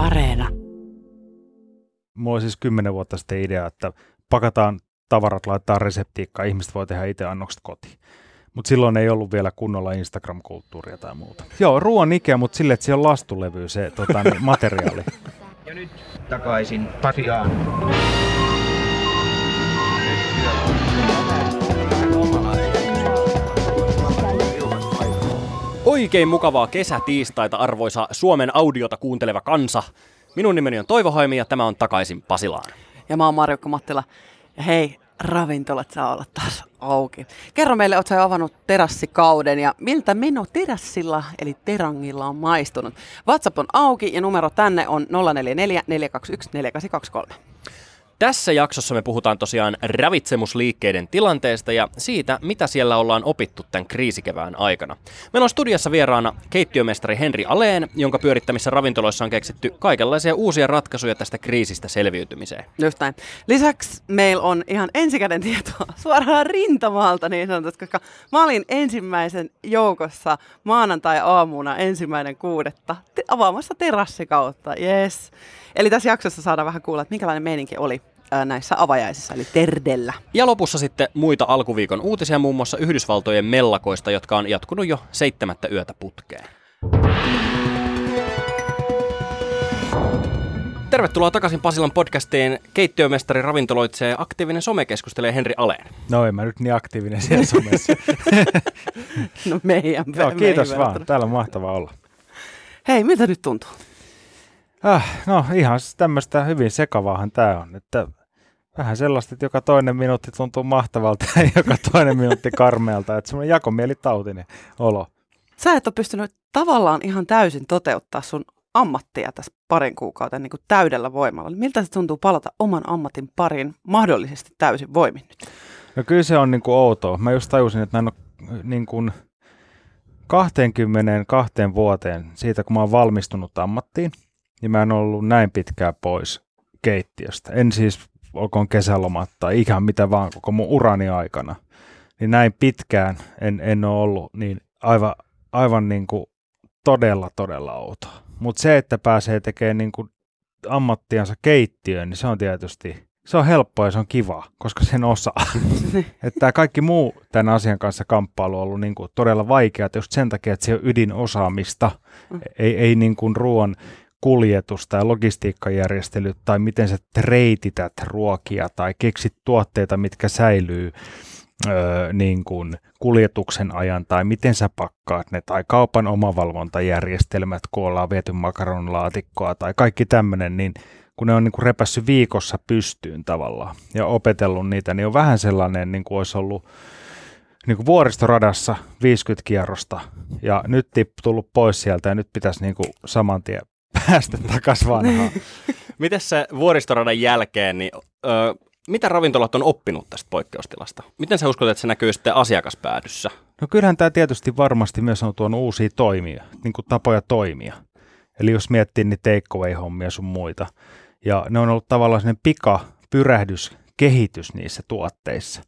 Areena. Mulla oli siis kymmenen vuotta sitten idea, että pakataan tavarat, laitetaan reseptiikkaa, ihmiset voi tehdä itse annokset kotiin. Mutta silloin ei ollut vielä kunnolla Instagram-kulttuuria tai muuta. Joo, ruoan ikä, mutta sille, että siellä on lastulevy se tota, niin, materiaali. Ja nyt takaisin Pasiaan. Oikein mukavaa kesätiistaita, arvoisa Suomen audiota kuunteleva kansa. Minun nimeni on Toivo Hoimi ja tämä on Takaisin Pasilaan. Ja mä oon Marjukka Mattila. Ja hei, ravintolat saa olla taas auki. Kerro meille, ootko sä avannut terassikauden ja miltä menu terassilla eli terangilla on maistunut. WhatsApp on auki ja numero tänne on 044 421 4823. Tässä jaksossa me puhutaan tosiaan ravitsemusliikkeiden tilanteesta ja siitä, mitä siellä ollaan opittu tämän kriisikevään aikana. Meillä on studiossa vieraana keittiömestari Henri Aleen, jonka pyörittämissä ravintoloissa on keksitty kaikenlaisia uusia ratkaisuja tästä kriisistä selviytymiseen. Just näin. Lisäksi meillä on ihan ensikäden tietoa suoraan rintamaalta niin sanotusti, koska mä olin ensimmäisen joukossa maanantai-aamuna ensimmäinen kuudetta avaamassa terassikautta. Yes. Eli tässä jaksossa saadaan vähän kuulla, että minkälainen meininki oli näissä avajaisissa, eli Terdellä. Ja lopussa sitten muita alkuviikon uutisia muun muassa Yhdysvaltojen mellakoista, jotka on jatkunut jo seitsemättä yötä putkeen. Tervetuloa takaisin Pasilan podcastiin. Keittiömestari ravintoloitsee aktiivinen somekeskustelee Henri Aleen. No en mä nyt niin aktiivinen siellä somessa. No meidän. Joo, meihin kiitos verrattuna. vaan. Täällä on mahtavaa olla. Hei, miltä nyt tuntuu? Äh, no ihan tämmöistä hyvin sekavaahan tämä on. Että vähän sellaista, että joka toinen minuutti tuntuu mahtavalta ja joka toinen minuutti karmealta. Että semmoinen jakomielitautinen olo. Sä et ole pystynyt tavallaan ihan täysin toteuttaa sun ammattia tässä parin kuukauden niin kuin täydellä voimalla. Miltä se tuntuu palata oman ammatin pariin mahdollisesti täysin voimin nyt? No kyllä se on niin kuin outoa. Mä just tajusin, että mä en ole niin kuin 22 vuoteen siitä, kun mä oon valmistunut ammattiin, niin mä en ollut näin pitkään pois keittiöstä. En siis olkoon kesälomat tai ihan mitä vaan koko mun urani aikana. Niin näin pitkään en, en ole ollut niin aivan, aivan niin kuin todella, todella outoa. Mutta se, että pääsee tekemään niin kuin ammattiansa keittiöön, niin se on tietysti se on helppoa ja se on kiva, koska sen osaa. että tämä kaikki muu tämän asian kanssa kamppailu on ollut niin kuin todella vaikeaa, just sen takia, että se on ydinosaamista, Mm. ei, ei niin kuin ruoan kuljetus tai logistiikkajärjestelyt tai miten sä treitität ruokia tai keksit tuotteita, mitkä säilyy öö, niin kuin kuljetuksen ajan tai miten sä pakkaat ne tai kaupan omavalvontajärjestelmät, kun ollaan viety makaronilaatikkoa tai kaikki tämmöinen, niin kun ne on niin kuin repässyt viikossa pystyyn tavallaan ja opetellut niitä, niin on vähän sellainen, niin kuin olisi ollut niin kuin vuoristoradassa 50 kierrosta ja nyt tip tullut pois sieltä ja nyt pitäisi niin kuin saman tien päästä takaisin vanhaan. Miten se vuoristoradan jälkeen, niin ö, mitä ravintolat on oppinut tästä poikkeustilasta? Miten sä uskot, että se näkyy sitten asiakaspäädyssä? No kyllähän tämä tietysti varmasti myös on tuonut uusia toimia, niin kuin tapoja toimia. Eli jos miettii niin takeaway-hommia sun muita. Ja ne on ollut tavallaan sellainen pikapyrähdys, kehitys niissä tuotteissa.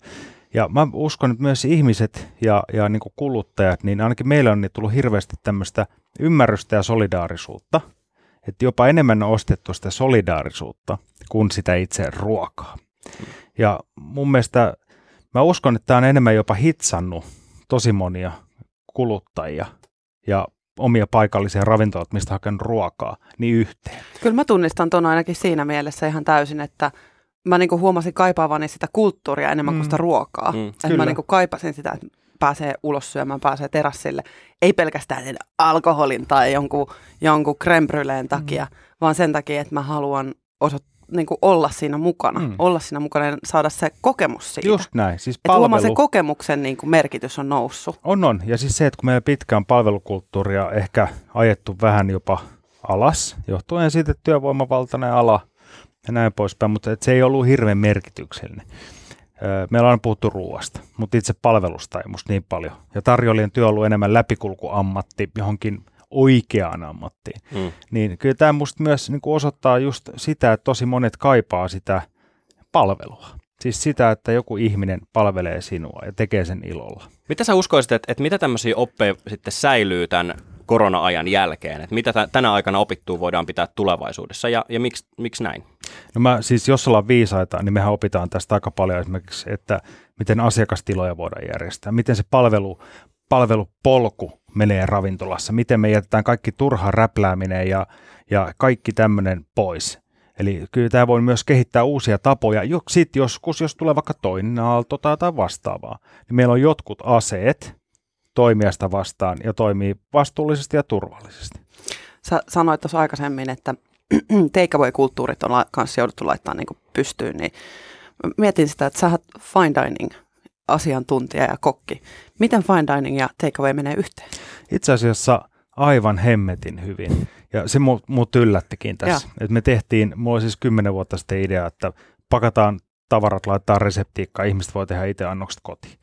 Ja mä uskon, että myös ihmiset ja, ja niin kuin kuluttajat, niin ainakin meillä on niin tullut hirveästi tämmöistä ymmärrystä ja solidaarisuutta. Että jopa enemmän on ostettu sitä solidaarisuutta kuin sitä itse ruokaa. Ja mun mielestä mä uskon, että tämä on enemmän jopa hitsannut tosi monia kuluttajia ja omia paikallisia ravintoloita, mistä hakenut ruokaa, niin yhteen. Kyllä mä tunnistan ton ainakin siinä mielessä ihan täysin, että mä niinku huomasin kaipaavani sitä kulttuuria enemmän kuin Mm. sitä ruokaa. Mm, että mä niinku kaipasin sitä, että pääsee ulos syömään, pääsee terassille. Ei pelkästään sen alkoholin tai jonkun, jonkun creme bruleen takia, mm. vaan sen takia, että mä haluan osoit, niinku olla siinä mukana. Mm. Olla siinä mukana ja saada se kokemus siitä. Just näin. Siis että palvelu sen kokemuksen niinku merkitys on noussut. on, on. Ja siis se, että kun meillä pitkään palvelukulttuuria ehkä ajettu vähän jopa alas, johtuen siitä, että työvoimavaltainen ala ja näin poispäin, mutta että se ei ollut hirveän merkityksellinen. Meillä on puhuttu ruoasta, mutta itse palvelusta ei musta niin paljon. Ja tarjoilijan työ on ollut enemmän läpikulkuammatti johonkin oikeaan ammattiin. Mm. Niin kyllä tämä musta myös niin kuin osoittaa just sitä, että tosi monet kaipaa sitä palvelua. Siis sitä, että joku ihminen palvelee sinua ja tekee sen ilolla. Mitä sä uskoisit, että, että mitä tämmöisiä oppeja sitten säilyy tämän korona-ajan jälkeen? Että mitä t- tänä aikana opittua voidaan pitää tulevaisuudessa ja, ja miksi, miksi näin? No mä siis, jos ollaan viisaita, niin mehän opitaan tästä aika paljon esimerkiksi, että miten asiakastiloja voidaan järjestää, miten se palvelu, palvelupolku menee ravintolassa, miten me jätetään kaikki turha räplääminen ja, ja kaikki tämmöinen pois. Eli kyllä tämä voi myös kehittää uusia tapoja. Sitten joskus, jos tulee vaikka toinen aalto tai jotain vastaavaa, niin meillä on jotkut aseet toimijasta vastaan ja toimii vastuullisesti ja turvallisesti. Sä sanoit tuossa aikaisemmin, että takeaway-kulttuurit on kanssa jouduttu laittaa niin pystyyn, niin mietin sitä, että sä oot fine dining asiantuntija ja kokki. Miten fine dining ja takeaway menee yhteen? Itse asiassa aivan hemmetin hyvin. Ja se mut, mut yllättikin tässä. että me tehtiin, mulla siis kymmenen vuotta sitten idea, että pakataan tavarat, laitetaan reseptiikkaa, ihmiset voi tehdä itse annokset kotiin.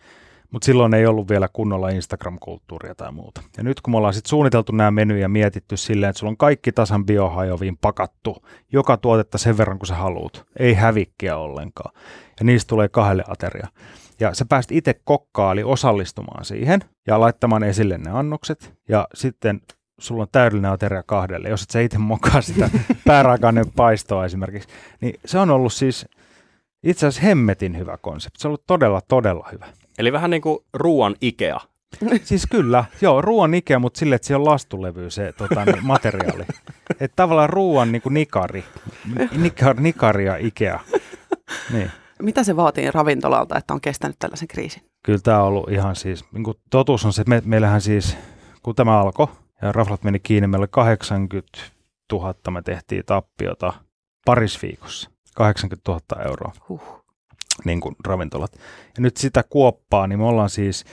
Mutta silloin ei ollut vielä kunnolla Instagram-kulttuuria tai muuta. Ja nyt kun me ollaan sitten suunniteltu nämä menyjä ja mietitty silleen, että sulla on kaikki tasan biohajoviin pakattu, joka tuotetta sen verran kuin sä haluat, ei hävikkiä ollenkaan. Ja niistä tulee kahdelle ateria. Ja sä pääst itse kokkaali osallistumaan siihen ja laittamaan esille ne annokset. Ja sitten sulla on täydellinen ateria kahdelle, jos et sä itse mokaa sitä pääraaka paistoa esimerkiksi. Niin se on ollut siis itse asiassa hemmetin hyvä konsepti. Se on ollut todella, todella hyvä. Eli vähän niin kuin ruoan Ikea. Siis kyllä, joo, ruoan Ikea, mutta sille, että se on lastulevy se tota, niin, materiaali. Että tavallaan ruoan niin kuin nikari, nikari, nikari ja Ikea. Niin. Mitä se vaatii ravintolalta, että on kestänyt tällaisen kriisin? Kyllä tämä on ollut ihan siis, niin kuin totuus on se, että me, meillähän siis, kun tämä alkoi ja raflat meni kiinni, meillä oli 80 000 me tehtiin tappiota paris viikossa. 80 000 euroa. Huh. Niin kuin ravintolat. Ja nyt sitä kuoppaa, niin me ollaan siis,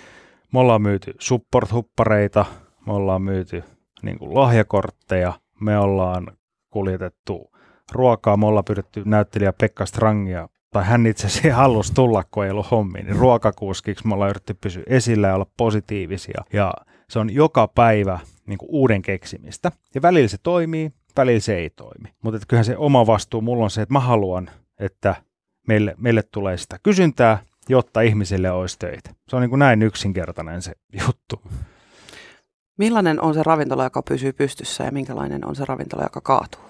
me ollaan myyty support-huppareita, me ollaan myyty niin kuin lahjakortteja, me ollaan kuljetettu ruokaa, me ollaan pyydetty näyttelijä Pekka Strangia tai hän itse asiassa halusi tulla, kun ei ollut hommi, niin ruokakuskiksi me ollaan yritetty pysyä esillä ja olla positiivisia. Ja se on joka päivä niin kuin uuden keksimistä. Ja välillä se toimii, välillä se ei toimi. Mutta kyllähän se oma vastuu mulla on se, että mä haluan, että meille, meille tulee sitä kysyntää, jotta ihmisille olisi töitä. Se on niin kuin näin yksinkertainen se juttu. Millainen on se ravintola, joka pysyy pystyssä ja minkälainen on se ravintola, joka kaatuu?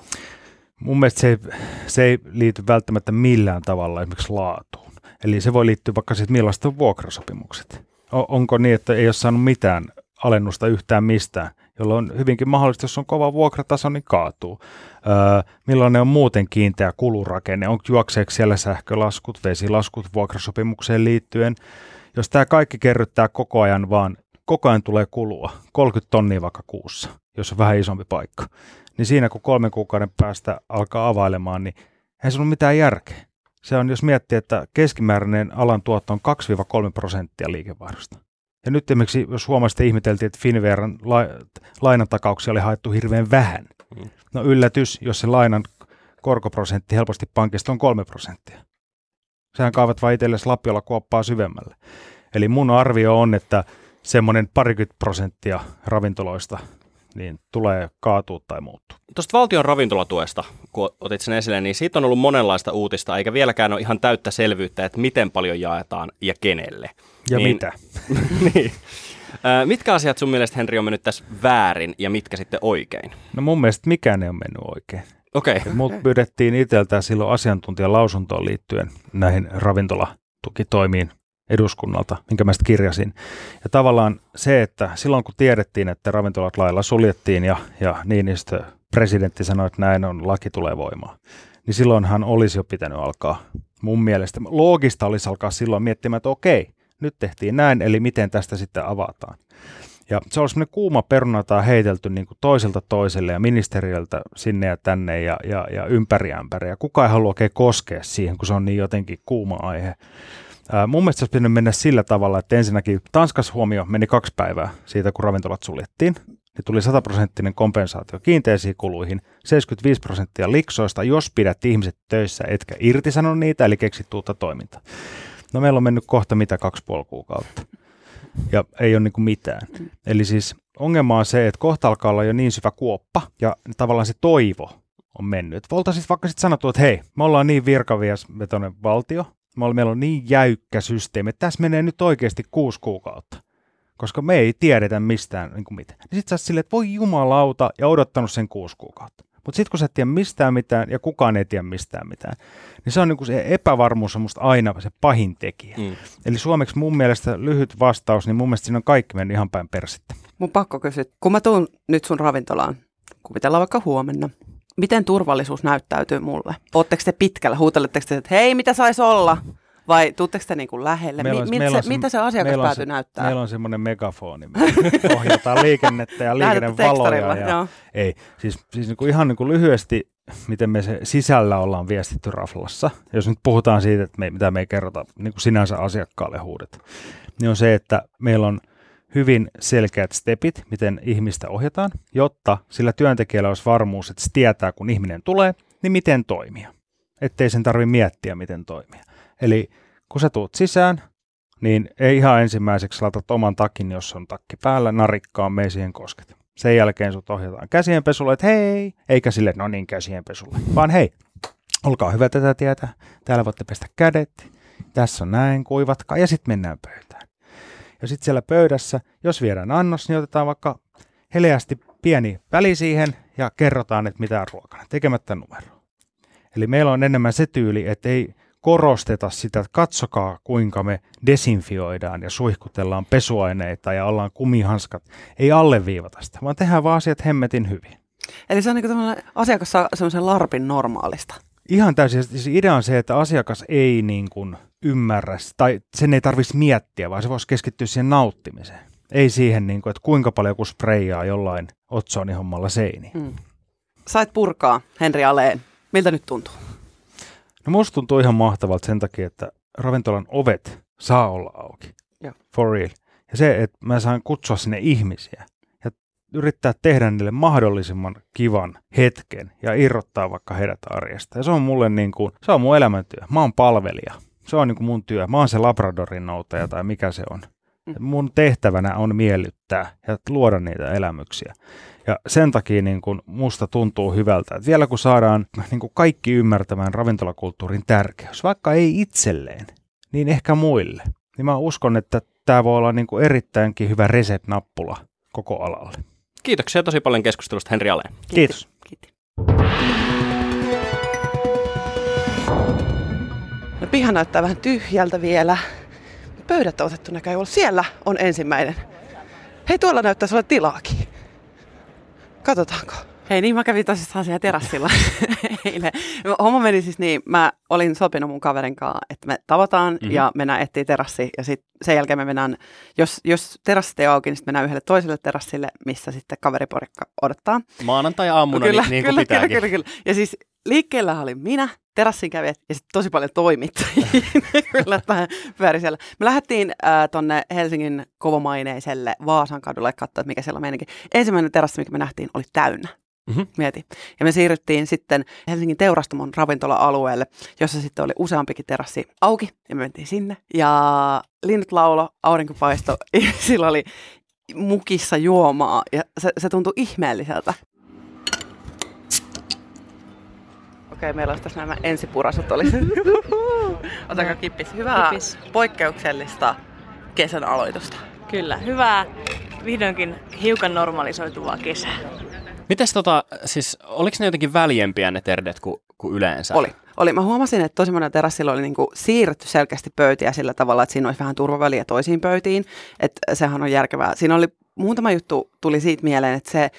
Mun mielestä se ei, se ei liity välttämättä millään tavalla esimerkiksi laatuun. Eli se voi liittyä vaikka siitä, millaista on vuokrasopimukset. O, onko niin, että ei ole saanut mitään alennusta yhtään mistään, jolloin on hyvinkin mahdollista, jos on kova vuokrataso, niin kaatuu. Öö, millainen on muuten kiinteä kulurakenne, onko juokseeksi siellä sähkölaskut, vesilaskut vuokrasopimukseen liittyen. Jos tämä kaikki kerryttää koko ajan vaan, koko ajan tulee kulua, 30 tonnia vaikka kuussa, jos on vähän isompi paikka, niin siinä kun kolmen kuukauden päästä alkaa availemaan, niin ei se ole mitään järkeä. Se on, jos miettii, että keskimääräinen alan tuotto on 2-3 prosenttia liikevaihdosta. Ja nyt esimerkiksi, jos huomasitte, ihmeteltiin, että Finveran la- lainantakauksia oli haettu hirveän vähän. Mm. No yllätys, jos se lainan korkoprosentti helposti pankista on 3 prosenttia. Sehän kaavat vain itsellesi Lapiolla kuoppaa syvemmälle. Eli mun arvio on, että semmoinen parikymmentä prosenttia ravintoloista niin tulee kaatua tai muuttua. Tuosta valtion ravintolatuesta, kun otit sen esille, niin siitä on ollut monenlaista uutista, eikä vieläkään ole ihan täyttä selvyyttä, että miten paljon jaetaan ja kenelle. Ja niin, mitä. niin. Mitkä asiat sun mielestä, Henri, on mennyt tässä väärin ja mitkä sitten oikein? No mun mielestä mikään ei ole mennyt oikein. Okei. Okay. Mut pyydettiin itseltään silloin asiantuntijan lausuntoon liittyen näihin ravintolatukitoimiin eduskunnalta, minkä mä kirjasin. Ja tavallaan se, että silloin kun tiedettiin, että ravintolat lailla suljettiin ja, ja Niinistö presidentti sanoi, että näin on, laki tulee voimaan, niin silloinhan olisi jo pitänyt alkaa mun mielestä. Loogista olisi alkaa silloin miettimään, että okei, nyt tehtiin näin, eli miten tästä sitten avataan. Ja se olisi semmoinen kuuma peruna, on heitelty niin kuin toiselta toiselle ja ministeriöltä sinne ja tänne ja, ja, ja ympäri ämpäri. Ja kukaan ei halua oikein koskea siihen, kun se on niin jotenkin kuuma aihe. Mun mielestä se olisi pitänyt mennä sillä tavalla, että ensinnäkin Tanskassa huomio meni kaksi päivää siitä, kun ravintolat suljettiin. Niin tuli 100 prosenttinen kompensaatio kiinteisiin kuluihin, 75 prosenttia liksoista, jos pidät ihmiset töissä etkä irtisano niitä, eli keksit uutta toimintaa. No meillä on mennyt kohta mitä kaksi puoli kuukautta. Ja ei ole niin mitään. Eli siis ongelma on se, että kohta alkaa olla jo niin syvä kuoppa, ja tavallaan se toivo on mennyt. Voitaisiin vaikka sitten sanottu, että hei, me ollaan niin virkaviesvetoinen valtio, meillä on niin jäykkä systeemi, että tässä menee nyt oikeasti kuusi kuukautta koska me ei tiedetä mistään niin kuin mitään. Niin sitten sä silleen, että voi jumalauta, ja odottanut sen kuusi kuukautta. Mutta sitten kun sä et tiedä mistään mitään, ja kukaan ei tiedä mistään mitään, niin se on niin kuin se epävarmuus on musta aina se pahin tekijä. Mm. Eli suomeksi mun mielestä lyhyt vastaus, niin mun mielestä siinä on kaikki mennyt ihan päin persettä. Mun pakko kysyä, kun mä tuun nyt sun ravintolaan, kuvitellaan vaikka huomenna, miten turvallisuus näyttäytyy mulle? Oletteko te pitkällä? Huuteletteko te, että hei, mitä saisi olla? Vai tuutteko te niin kuin lähelle? Meillä on, Mi- meillä on se, mitä se asiakaspääty se, näyttää? Meillä on semmoinen megafoni, millä ohjataan liikennettä ja liikennevaloja. Ja, joo. ei, siis, siis niin kuin ihan niin kuin lyhyesti, miten me se sisällä ollaan viestitty raflassa. Jos nyt puhutaan siitä, että me, mitä me ei kerrota niin kuin sinänsä asiakkaalle huudet, niin on se, että meillä on hyvin selkeät stepit, miten ihmistä ohjataan, jotta sillä työntekijällä olisi varmuus, että se tietää, kun ihminen tulee, niin miten toimia. Ettei sen tarvitse miettiä, miten toimia. Eli kun sä tuut sisään, niin ei ihan ensimmäiseksi laitat oman takin, jos on takki päällä, narikkaan, mene siihen kosket. Sen jälkeen sut ohjataan käsienpesulle, että hei, eikä sille, no niin, käsienpesulle, vaan hei, olkaa hyvä tätä tietä, täällä voitte pestä kädet, tässä on näin, kuivatkaa, ja sitten mennään pöytään. Ja sitten siellä pöydässä, jos viedään annos, niin otetaan vaikka heleästi pieni väli siihen ja kerrotaan, että mitä on ruokana, tekemättä numero. Eli meillä on enemmän se tyyli, että ei korosteta sitä, että katsokaa kuinka me desinfioidaan ja suihkutellaan pesuaineita ja ollaan kumihanskat. Ei alleviivata sitä, vaan tehdään vaan asiat hemmetin hyvin. Eli se on niin kuin asiakas saa semmoisen larpin normaalista. Ihan täysin. Siis idea on se, että asiakas ei niin kuin ymmärrä, tai sen ei tarvitsisi miettiä, vaan se voisi keskittyä siihen nauttimiseen. Ei siihen, niin kuin, että kuinka paljon joku spreijaa jollain Otsoni hommalla seiniin. Mm. Sait purkaa, Henri Aleen. Miltä nyt tuntuu? No musta tuntuu ihan mahtavalta sen takia, että ravintolan ovet saa olla auki. Joo. For real. Ja se, että mä saan kutsua sinne ihmisiä ja yrittää tehdä niille mahdollisimman kivan hetken ja irrottaa vaikka heidät arjesta. Ja se on mulle niin kuin, se on mun elämäntyö. Mä oon palvelija. Se on niin kuin mun työ. Mä oon se Labradorin noutaja tai mikä se on. Mm. Mun tehtävänä on miellyttää ja luoda niitä elämyksiä. Ja sen takia niin kun musta tuntuu hyvältä, että vielä kun saadaan niin kun kaikki ymmärtämään ravintolakulttuurin tärkeys, vaikka ei itselleen, niin ehkä muille, niin mä uskon, että tämä voi olla niin erittäinkin hyvä reset-nappula koko alalle. Kiitoksia tosi paljon keskustelusta Henri Aleen. Kiitos. Kiitos. No piha näyttää vähän tyhjältä vielä. Pöydät on otettu näköjään. Siellä on ensimmäinen. Hei, tuolla näyttää olla tilaakin. Katsotaanko? Hei niin, mä kävin tosissaan siellä terassilla eilen. Homma meni siis niin, mä olin sopinut mun kaverin kanssa, että me tavataan mm-hmm. ja mennään etsiä terassi ja sitten sen jälkeen me mennään, jos, jos terassit ei auki, niin sitten mennään yhdelle toiselle terassille, missä sitten kaveriporikka odottaa. Maanantai-aamuna, kyllä, niin, niin kuin kyllä, pitääkin. Kyllä, kyllä, kyllä. Ja siis liikkeellä oli minä, terassin kävijät ja sitten tosi paljon toimittajia. Kyllä vähän pyöri siellä. Me lähdettiin äh, tonne Helsingin kovomaineiselle Vaasan kadulle katsoa, että mikä siellä on meininki. Ensimmäinen terassi, mikä me nähtiin, oli täynnä. Mm-hmm. Mieti. Ja me siirryttiin sitten Helsingin teurastamon ravintola-alueelle, jossa sitten oli useampikin terassi auki, ja me mentiin sinne. Ja linnut laulo, aurinko paisto, ja sillä oli mukissa juomaa, ja se, se tuntui ihmeelliseltä. Okei, meillä olisi tässä nämä ensipurasut. Olisi. Otaka no. kippis. Hyvää kippis. poikkeuksellista kesän aloitusta. Kyllä, hyvää vihdoinkin hiukan normalisoituvaa kesää. Mites tota, siis oliko ne jotenkin väljempiä ne terdet kuin, kuin yleensä? Oli. Oli. Mä huomasin, että tosi monen terassilla oli niinku siirretty selkeästi pöytiä sillä tavalla, että siinä olisi vähän turvaväliä toisiin pöytiin. Että sehän on järkevää. Siinä oli muutama juttu tuli siitä mieleen, että se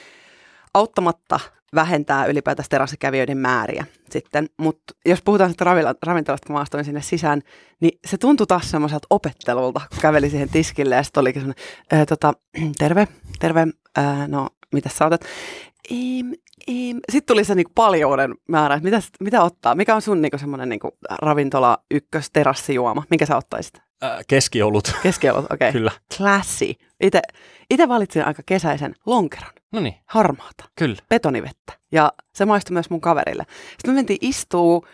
auttamatta vähentää ylipäätään terassikävijöiden määriä sitten. Mutta jos puhutaan sitten ravintolasta, kun mä astuin sinne sisään, niin se tuntui taas semmoiselta opettelulta, kun käveli siihen tiskille ja sitten olikin semmoinen, tota, terve, terve, ää, no mitä sä otat? Ehm, ehm. Sitten tuli se niinku paljouden määrä, että mitä, mitä ottaa? Mikä on sun niinku semmoinen niinku ravintola ykkös terassijuoma? Minkä sä ottaisit? Äh, keskiolut. Keskiolut, okei. Okay. Kyllä. Klassi. Itse, itse valitsin aika kesäisen lonkeron. No niin. Harmaata. Kyllä. Betonivettä. Ja se maistui myös mun kaverille. Sitten me mentiin istuu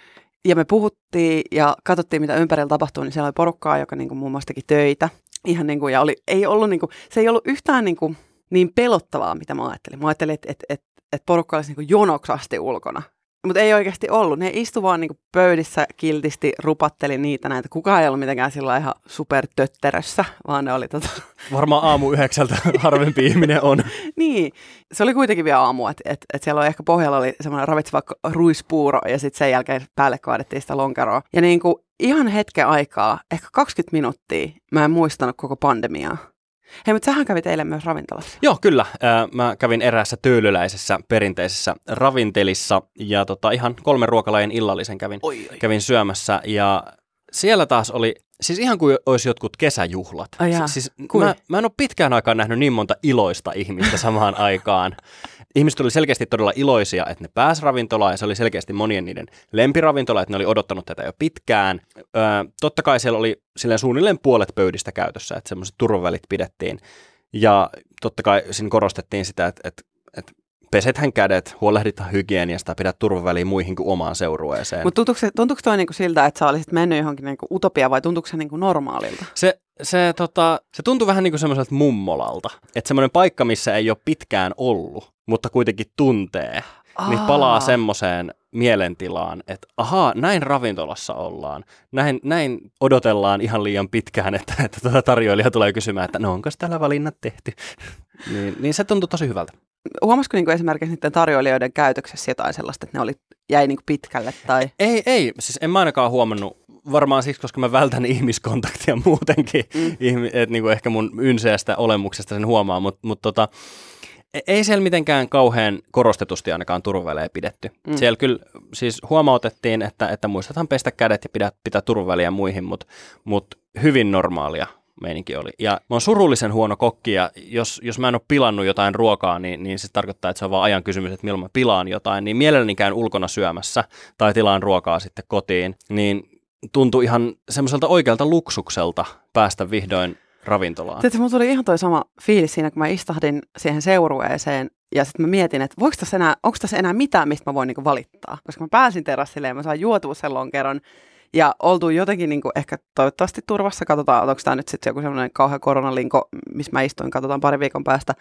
ja me puhuttiin ja katsottiin, mitä ympärillä tapahtuu, niin siellä oli porukkaa, joka niin kuin muun muassa teki töitä. Ihan niin kuin, ja oli, ei ollut niin kuin, se ei ollut yhtään niin, kuin, niin pelottavaa, mitä mä ajattelin. Mä ajattelin, että, että, että, että porukka olisi niin kuin jonoksasti ulkona. Mutta ei oikeasti ollut. Ne istu vaan niinku pöydissä kiltisti, rupatteli niitä näitä. Kukaan ei ollut mitenkään sillä ihan supertötterössä, vaan ne oli tota... Varmaan aamu yhdeksältä harvempi ihminen on. niin, se oli kuitenkin vielä aamu, että et, et siellä oli ehkä pohjalla oli semmoinen ravitseva ruispuuro ja sitten sen jälkeen päälle kaadettiin sitä lonkeroa. Ja niinku ihan hetken aikaa, ehkä 20 minuuttia, mä en muistanut koko pandemiaa. Hei, mutta sähän kävit eilen myös ravintolassa. Joo, kyllä. Mä kävin eräässä tyylyläisessä perinteisessä ravintelissa ja tota, ihan kolmen ruokalajien illallisen kävin, Oi, oi. kävin syömässä. Ja siellä taas oli, siis ihan kuin olisi jotkut kesäjuhlat. Jaa, siis kui? mä, mä en ole pitkään aikaan nähnyt niin monta iloista ihmistä samaan aikaan. Ihmiset oli selkeästi todella iloisia, että ne pääsi ravintolaan ja se oli selkeästi monien niiden lempiravintola, että ne oli odottanut tätä jo pitkään. Öö, totta kai siellä oli silleen suunnilleen puolet pöydistä käytössä, että semmoiset turvavälit pidettiin. Ja totta kai siinä korostettiin sitä, että, että, että pesethän kädet, huolehdithan hygieniasta, pidät turvaväliin muihin kuin omaan seurueeseen. Mutta tuntuuko, tuntuuko toi niinku siltä, että sä olisit mennyt johonkin niinku utopiaan vai tuntuuko se niinku normaalilta? Se, se, tota, se tuntui vähän niin kuin semmoiselta mummolalta. Että semmoinen paikka, missä ei ole pitkään ollut, mutta kuitenkin tuntee. Niin Aa. palaa semmoiseen mielentilaan, että ahaa, näin ravintolassa ollaan. Näin, näin odotellaan ihan liian pitkään, että, että tuota tarjoilija tulee kysymään, että no onko täällä valinnat tehty. niin, niin se tuntui tosi hyvältä. Huomasiko niinku esimerkiksi niiden tarjoilijoiden käytöksessä jotain sellaista, että ne oli, jäi niinku pitkälle tai... Ei, ei. Siis en mä ainakaan huomannut, varmaan siksi, koska mä vältän ihmiskontaktia muutenkin, mm. että niinku ehkä mun ynseästä olemuksesta sen huomaa, mutta mut tota, e- ei siellä mitenkään kauhean korostetusti ainakaan turvaväliä pidetty. Mm. Siellä kyllä siis huomautettiin, että, että muistathan pestä kädet ja pitää, pitää turvaväliä muihin, mutta mut hyvin normaalia meininki oli. Ja mä oon surullisen huono kokki ja jos, jos mä en ole pilannut jotain ruokaa, niin, niin se tarkoittaa, että se on vaan ajan kysymys, että milloin mä pilaan jotain. Niin mielelläni käyn ulkona syömässä tai tilaan ruokaa sitten kotiin, niin tuntui ihan semmoiselta oikealta luksukselta päästä vihdoin ravintolaan. Tiedätkö, mulla tuli ihan toi sama fiilis siinä, kun mä istahdin siihen seurueeseen ja sitten mä mietin, että voiko tässä enää, onko tässä enää mitään, mistä mä voin niinku valittaa. Koska mä pääsin terassille ja mä sain juotua sen lonkeron ja oltu jotenkin niinku ehkä toivottavasti turvassa. Katsotaan, onko tämä nyt sitten joku semmoinen kauhean koronalinko, missä mä istuin, katsotaan pari viikon päästä.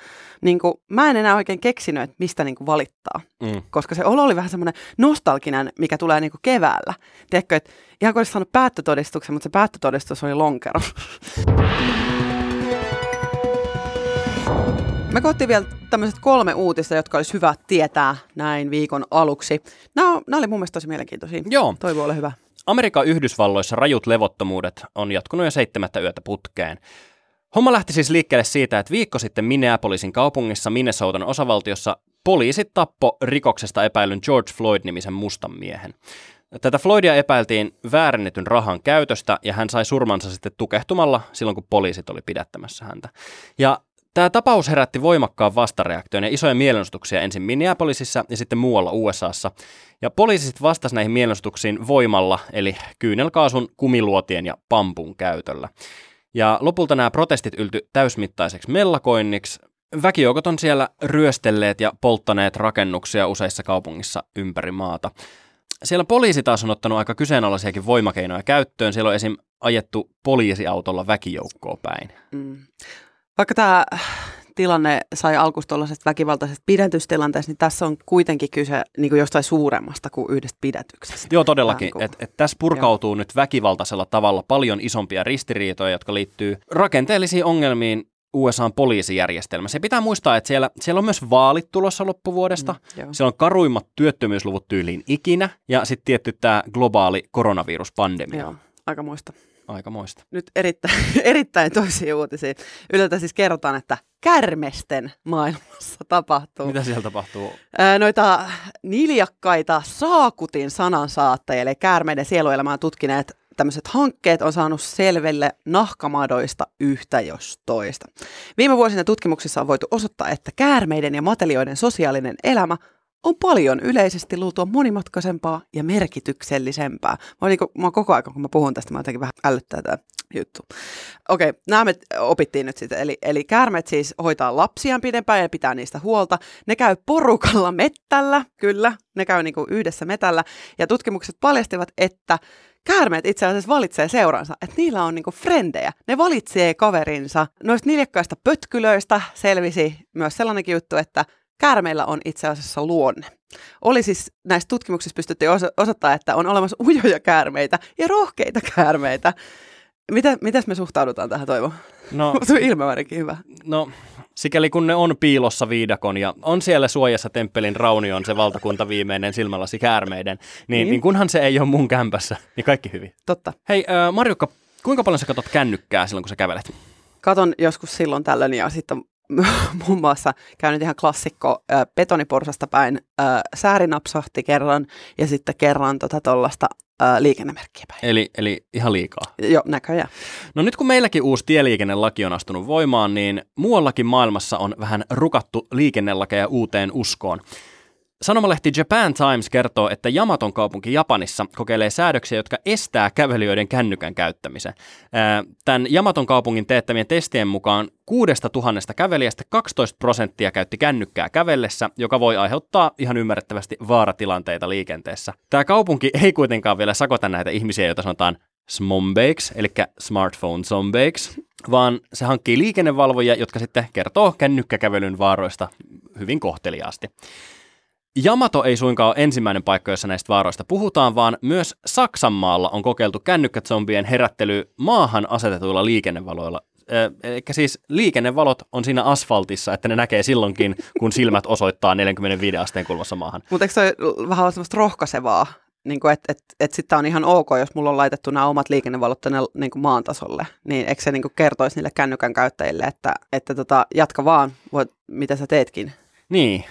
Niinku, mä en enää oikein keksinyt, että mistä niinku valittaa. Mm. Koska se olo oli vähän semmoinen nostalginen, mikä tulee niinku keväällä. Tiedätkö, että ihan kuin olisi saanut päättötodistuksen, mutta se päättötodistus oli lonkero. Me koottiin vielä tämmöiset kolme uutista, jotka olisi hyvä tietää näin viikon aluksi. Nämä, nämä oli mun mielestä tosi mielenkiintoisia. Joo. Toivo ole hyvä. Amerikan Yhdysvalloissa rajut levottomuudet on jatkunut jo seitsemättä yötä putkeen. Homma lähti siis liikkeelle siitä, että viikko sitten Minneapolisin kaupungissa Minnesotan osavaltiossa poliisit tappo rikoksesta epäilyn George Floyd-nimisen mustan miehen. Tätä Floydia epäiltiin väärennetyn rahan käytöstä ja hän sai surmansa sitten tukehtumalla silloin, kun poliisit oli pidättämässä häntä. Ja Tämä tapaus herätti voimakkaan vastareaktion ja isoja mielenosoituksia ensin Minneapolisissa ja sitten muualla USAssa. Ja poliisit vastasivat näihin mielenosoituksiin voimalla, eli kyynelkaasun, kumiluotien ja pampun käytöllä. Ja lopulta nämä protestit ylty täysmittaiseksi mellakoinniksi. Väkijoukot on siellä ryöstelleet ja polttaneet rakennuksia useissa kaupungissa ympäri maata. Siellä poliisi taas on ottanut aika kyseenalaisiakin voimakeinoja käyttöön. Siellä on esim. ajettu poliisiautolla väkijoukkoa päin. Mm. Vaikka tämä tilanne sai alkuun tuollaisesta väkivaltaisesta pidätystilanteesta, niin tässä on kuitenkin kyse niin kuin jostain suuremmasta kuin yhdestä pidätyksestä. Joo, todellakin. Vähän Et, et tässä purkautuu Joo. nyt väkivaltaisella tavalla paljon isompia ristiriitoja, jotka liittyy rakenteellisiin ongelmiin USAn poliisijärjestelmässä. Ja pitää muistaa, että siellä, siellä on myös vaalit tulossa loppuvuodesta. Mm, joo. siellä on karuimmat työttömyysluvut tyyliin ikinä. Ja sitten tietty tämä globaali koronaviruspandemia. Joo, aika muista. Aika moista. Nyt erittäin, erittäin toisia uutisia. Yleltä siis kerrotaan, että kärmesten maailmassa tapahtuu. Mitä siellä tapahtuu? Noita niljakkaita saakutin sanansaattajia, eli käärmeiden sieluelämää tutkineet tämmöiset hankkeet on saanut selville nahkamadoista yhtä jos toista. Viime vuosina tutkimuksissa on voitu osoittaa, että käärmeiden ja matelioiden sosiaalinen elämä on paljon yleisesti luultua monimutkaisempaa ja merkityksellisempää. Mä, oon niinku, mä koko ajan, kun mä puhun tästä, mä jotenkin vähän älyttää tämä juttu. Okei, nämä me opittiin nyt sitten. Eli, eli käärmeet siis hoitaa lapsiaan pidempään ja pitää niistä huolta. Ne käy porukalla mettällä, kyllä, ne käy niinku yhdessä metällä. Ja tutkimukset paljastivat, että käärmeet itse asiassa valitsee seuransa, että niillä on niinku frendejä. Ne valitsee kaverinsa. Noista niljakkaista pötkylöistä selvisi myös sellainenkin juttu, että käärmeillä on itse asiassa luonne. Oli siis näistä tutkimuksista pystytty oso- osoittaa, että on olemassa ujoja käärmeitä ja rohkeita käärmeitä. Mitä, mitäs me suhtaudutaan tähän Toivo? No, Sun ainakin hyvä. no, sikäli kun ne on piilossa viidakon ja on siellä suojassa temppelin raunion se valtakunta viimeinen silmälasi käärmeiden, niin, Niin. niin kunhan se ei ole mun kämpässä, niin kaikki hyvin. Totta. Hei äh, Marjukka, kuinka paljon sä katot kännykkää silloin, kun sä kävelet? Katon joskus silloin tällöin ja sitten muun muassa käynyt ihan klassikko ö, betoniporsasta päin. Ö, sääri napsahti kerran ja sitten kerran tota tollasta ö, liikennemerkkiä päin. Eli, eli ihan liikaa. Joo, näköjään. No nyt kun meilläkin uusi tieliikennelaki on astunut voimaan, niin muuallakin maailmassa on vähän rukattu liikennelakeja uuteen uskoon. Sanomalehti Japan Times kertoo, että Yamaton kaupunki Japanissa kokeilee säädöksiä, jotka estää kävelijöiden kännykän käyttämisen. Tämän Yamaton kaupungin teettämien testien mukaan kuudesta tuhannesta kävelijästä 12 prosenttia käytti kännykkää kävellessä, joka voi aiheuttaa ihan ymmärrettävästi vaaratilanteita liikenteessä. Tämä kaupunki ei kuitenkaan vielä sakota näitä ihmisiä, joita sanotaan smombeiksi, eli smartphone zombeiksi, vaan se hankkii liikennevalvojia, jotka sitten kertoo kännykkäkävelyn vaaroista hyvin kohteliaasti. Yamato ei suinkaan ole ensimmäinen paikka, jossa näistä vaaroista puhutaan, vaan myös Saksanmaalla on kokeiltu kännykkäzombien herättely maahan asetetuilla liikennevaloilla. Eli siis liikennevalot on siinä asfaltissa, että ne näkee silloinkin, kun silmät osoittaa 45 asteen kulmassa maahan. Mutta eikö se vähän ole semmoista rohkaisevaa? Niin että et, et sitten on ihan ok, jos mulla on laitettu nämä omat liikennevalot tänne niin kuin maan tasolle. Niin eikö se niin kuin kertoisi niille kännykän käyttäjille, että, että tota, jatka vaan, voit, mitä sä teetkin. Niin.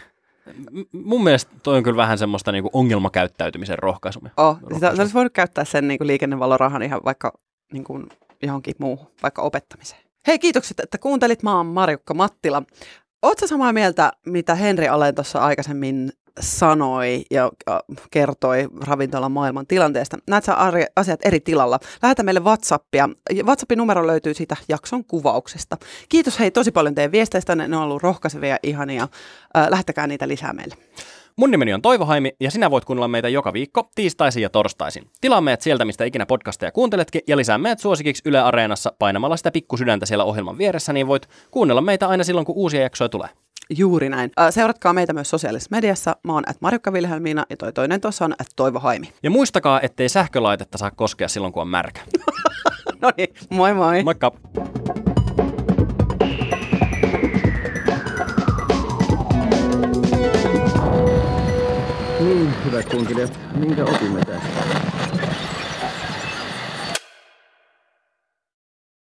Mun mielestä toi on kyllä vähän semmoista niinku ongelmakäyttäytymisen rohkaisumia. Oh, sitä, Rohkaisua. sä olisi voinut käyttää sen niin kuin liikennevalorahan ihan vaikka niin kuin johonkin muuhun, vaikka opettamiseen. Hei, kiitokset, että kuuntelit. Mä oon Marjukka Mattila. Oletko samaa mieltä, mitä Henri Alen tuossa aikaisemmin sanoi ja kertoi ravintolan maailman tilanteesta? Näet sä asiat eri tilalla? Lähetä meille WhatsAppia. WhatsAppin numero löytyy siitä jakson kuvauksesta. Kiitos hei tosi paljon teidän viesteistä. Ne on ollut rohkaisevia ja ihania. Äh, lähettäkää niitä lisää meille. Mun nimeni on Toivo Haimi ja sinä voit kuunnella meitä joka viikko tiistaisin ja torstaisin. Tilaa meidät sieltä, mistä ikinä podcasteja kuunteletkin ja lisää meidät suosikiksi Yle Areenassa painamalla sitä pikkusydäntä siellä ohjelman vieressä, niin voit kuunnella meitä aina silloin, kun uusia jaksoja tulee. Juuri näin. Seuratkaa meitä myös sosiaalisessa mediassa. Mä oon at Marjukka Vilhelmiina ja toi toinen tuossa on at Toivo Haimi. Ja muistakaa, ettei sähkölaitetta saa koskea silloin, kun on märkä. No niin, moi moi. Moikka! Niin, hyvät kunkilijat, minkä opimme tästä?